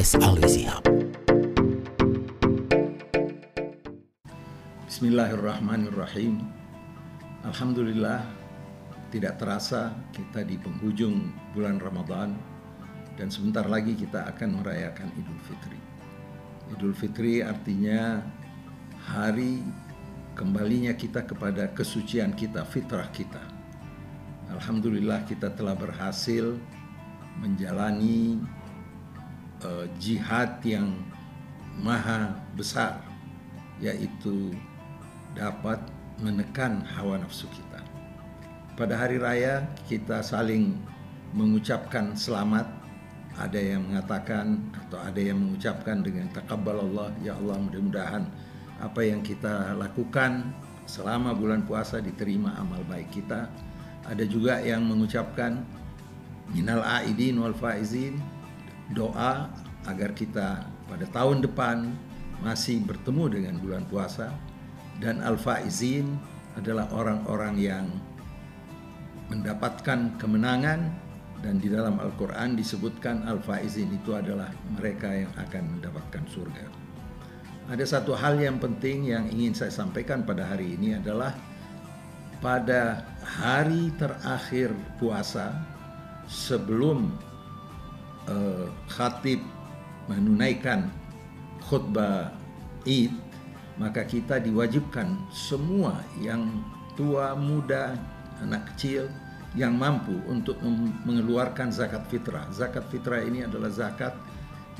podcast Al-Izihab. Bismillahirrahmanirrahim. Alhamdulillah tidak terasa kita di penghujung bulan Ramadan dan sebentar lagi kita akan merayakan Idul Fitri. Idul Fitri artinya hari kembalinya kita kepada kesucian kita, fitrah kita. Alhamdulillah kita telah berhasil menjalani uh, jihad yang maha besar yaitu dapat menekan hawa nafsu kita. Pada hari raya kita saling mengucapkan selamat. Ada yang mengatakan atau ada yang mengucapkan dengan takabbalallah ya Allah mudah-mudahan apa yang kita lakukan selama bulan puasa diterima amal baik kita. Ada juga yang mengucapkan minal aidin wal faizin doa agar kita pada tahun depan masih bertemu dengan bulan puasa dan al-faizin adalah orang-orang yang mendapatkan kemenangan dan di dalam Al-Qur'an disebutkan al-faizin itu adalah mereka yang akan mendapatkan surga. Ada satu hal yang penting yang ingin saya sampaikan pada hari ini adalah pada hari terakhir puasa sebelum uh, khatib menunaikan khutbah Id maka kita diwajibkan semua yang tua, muda, anak kecil yang mampu untuk mengeluarkan zakat fitrah. Zakat fitrah ini adalah zakat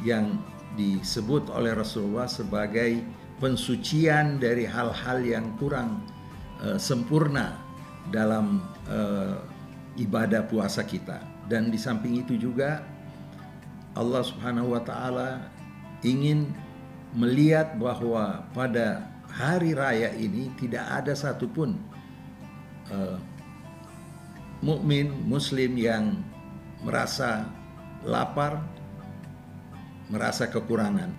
yang disebut oleh Rasulullah sebagai pensucian dari hal-hal yang kurang uh, sempurna dalam uh, ibadah puasa kita. Dan di samping itu juga Allah Subhanahu wa taala ingin melihat bahwa pada hari raya ini tidak ada satupun uh, mukmin muslim yang merasa lapar, merasa kekurangan.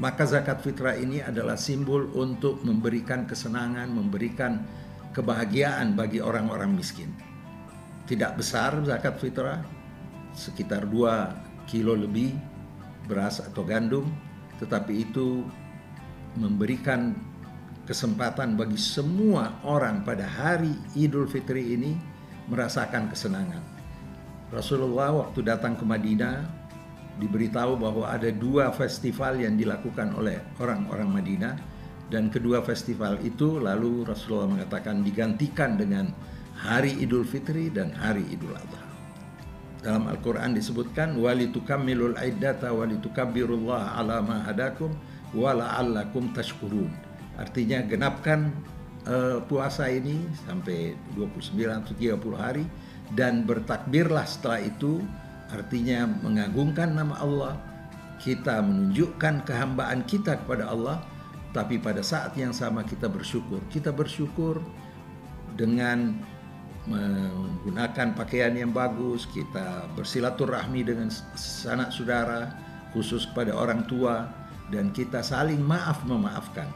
Maka zakat fitrah ini adalah simbol untuk memberikan kesenangan, memberikan kebahagiaan bagi orang-orang miskin. Tidak besar zakat fitrah, sekitar 2 kilo lebih beras atau gandum, tetapi itu memberikan kesempatan bagi semua orang pada hari Idul Fitri ini merasakan kesenangan. Rasulullah waktu datang ke Madinah diberitahu bahwa ada dua festival yang dilakukan oleh orang-orang Madinah dan kedua festival itu lalu Rasulullah mengatakan digantikan dengan hari Idul Fitri dan hari Idul Adha. Dalam Al-Quran disebutkan walitukammilul iddata walitukabbirullaha ala ma hadakum wa la'allakum tashkurun. Artinya genapkan uh, puasa ini sampai 29 atau 30 hari dan bertakbirlah setelah itu. Artinya mengagungkan nama Allah kita menunjukkan kehambaan kita kepada Allah. Tapi pada saat yang sama kita bersyukur. Kita bersyukur dengan menggunakan pakaian yang bagus, kita bersilaturahmi dengan sanak saudara, khusus kepada orang tua, dan kita saling maaf memaafkan.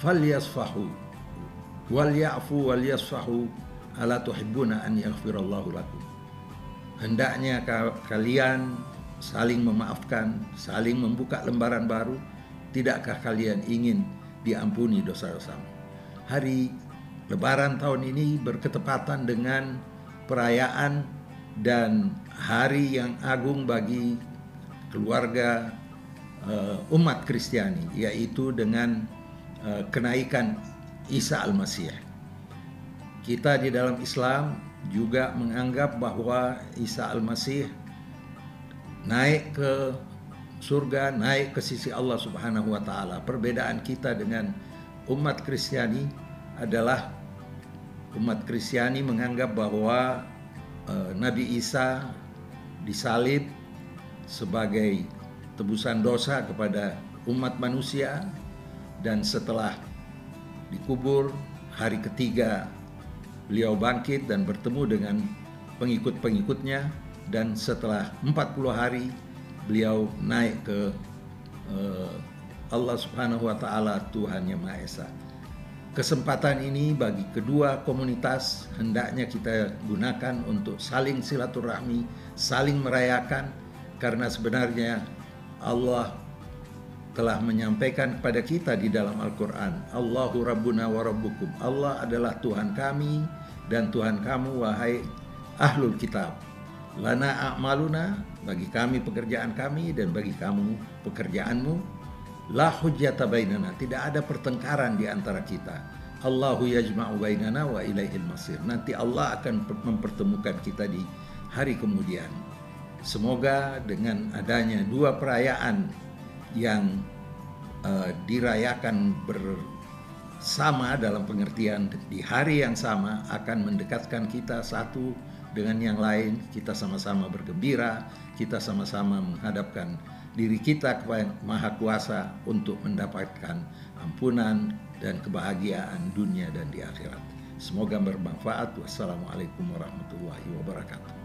Falyasfahu wal ya'fu wal yasfahu ala tuhibbuna an yaghfirallahu lakum. Hendaknya kalian saling memaafkan, saling membuka lembaran baru. Tidakkah kalian ingin diampuni dosa-dosamu? Hari Lebaran tahun ini berketepatan dengan perayaan dan hari yang agung bagi keluarga uh, umat Kristiani yaitu dengan uh, kenaikan Isa Al-Masih. Kita di dalam Islam juga menganggap bahwa Isa Al-Masih naik ke surga, naik ke sisi Allah Subhanahu wa taala. Perbedaan kita dengan umat Kristiani adalah umat Kristiani menganggap bahwa uh, Nabi Isa disalib sebagai tebusan dosa kepada umat manusia dan setelah dikubur hari ketiga beliau bangkit dan bertemu dengan pengikut-pengikutnya dan setelah 40 hari beliau naik ke uh, Allah Subhanahu wa taala Tuhan Yang Maha Esa. Kesempatan ini bagi kedua komunitas hendaknya kita gunakan untuk saling silaturahmi, saling merayakan karena sebenarnya Allah telah menyampaikan kepada kita di dalam Al-Quran Allahu Rabbuna wa Rabbukum. Allah adalah Tuhan kami dan Tuhan kamu wahai ahlul kitab. Lana a'maluna bagi kami pekerjaan kami dan bagi kamu pekerjaanmu La hujjata bainana. Tidak ada pertengkaran di antara kita. Allahu yajma'u bainana wa ilaihil masir. Nanti Allah akan mempertemukan kita di hari kemudian. Semoga dengan adanya dua perayaan yang uh, dirayakan bersama dalam pengertian di hari yang sama akan mendekatkan kita satu dengan yang lain, kita sama-sama bergembira, kita sama-sama menghadapkan diri kita kepada Maha Kuasa untuk mendapatkan ampunan dan kebahagiaan dunia dan di akhirat. Semoga bermanfaat. Wassalamualaikum warahmatullahi wabarakatuh.